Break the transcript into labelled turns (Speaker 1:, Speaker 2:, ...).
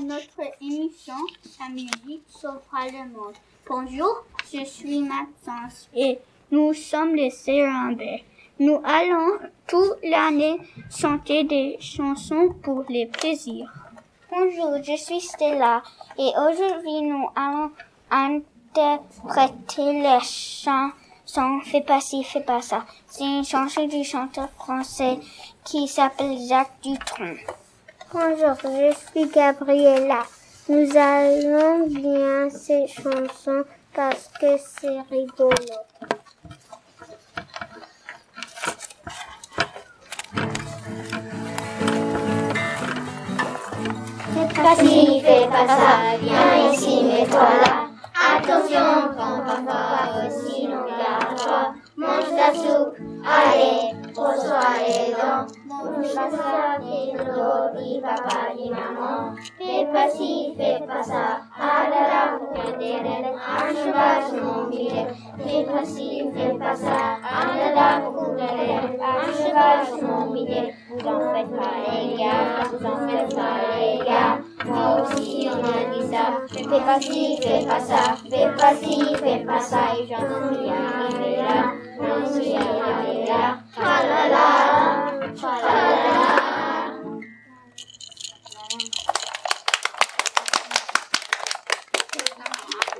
Speaker 1: notre émission La musique sauvera le monde. Bonjour, je suis Maxence et nous sommes les Sérambais. Nous allons toute l'année chanter des chansons pour les plaisirs.
Speaker 2: Bonjour, je suis Stella et aujourd'hui nous allons interpréter la chanson Fais pas ci, fais pas ça. C'est une chanson du chanteur français qui s'appelle Jacques Dutronc.
Speaker 3: Bonjour, je suis Gabriella. Nous allons bien ces chansons parce que c'est rigolo.
Speaker 4: Fais pas ci, fais pas ça, viens ici, mets-toi là. Attention, quand papa aussi non garde Mange ta soupe, allez, reçois les dents. Mange pas ça, fais papa, dit maman. Fais pas ci, fais pas ça, ah là là, un cheval mon billet. Fais pas fais pas ça, ah là là, vous un cheval mon billet. Vous en faites pas les gars, vous en faites pas les gars. Moi aussi on m'a dit ça. Fais pas fais pas ça, fais pas fais pas ça. Et j'en suis arrivé là,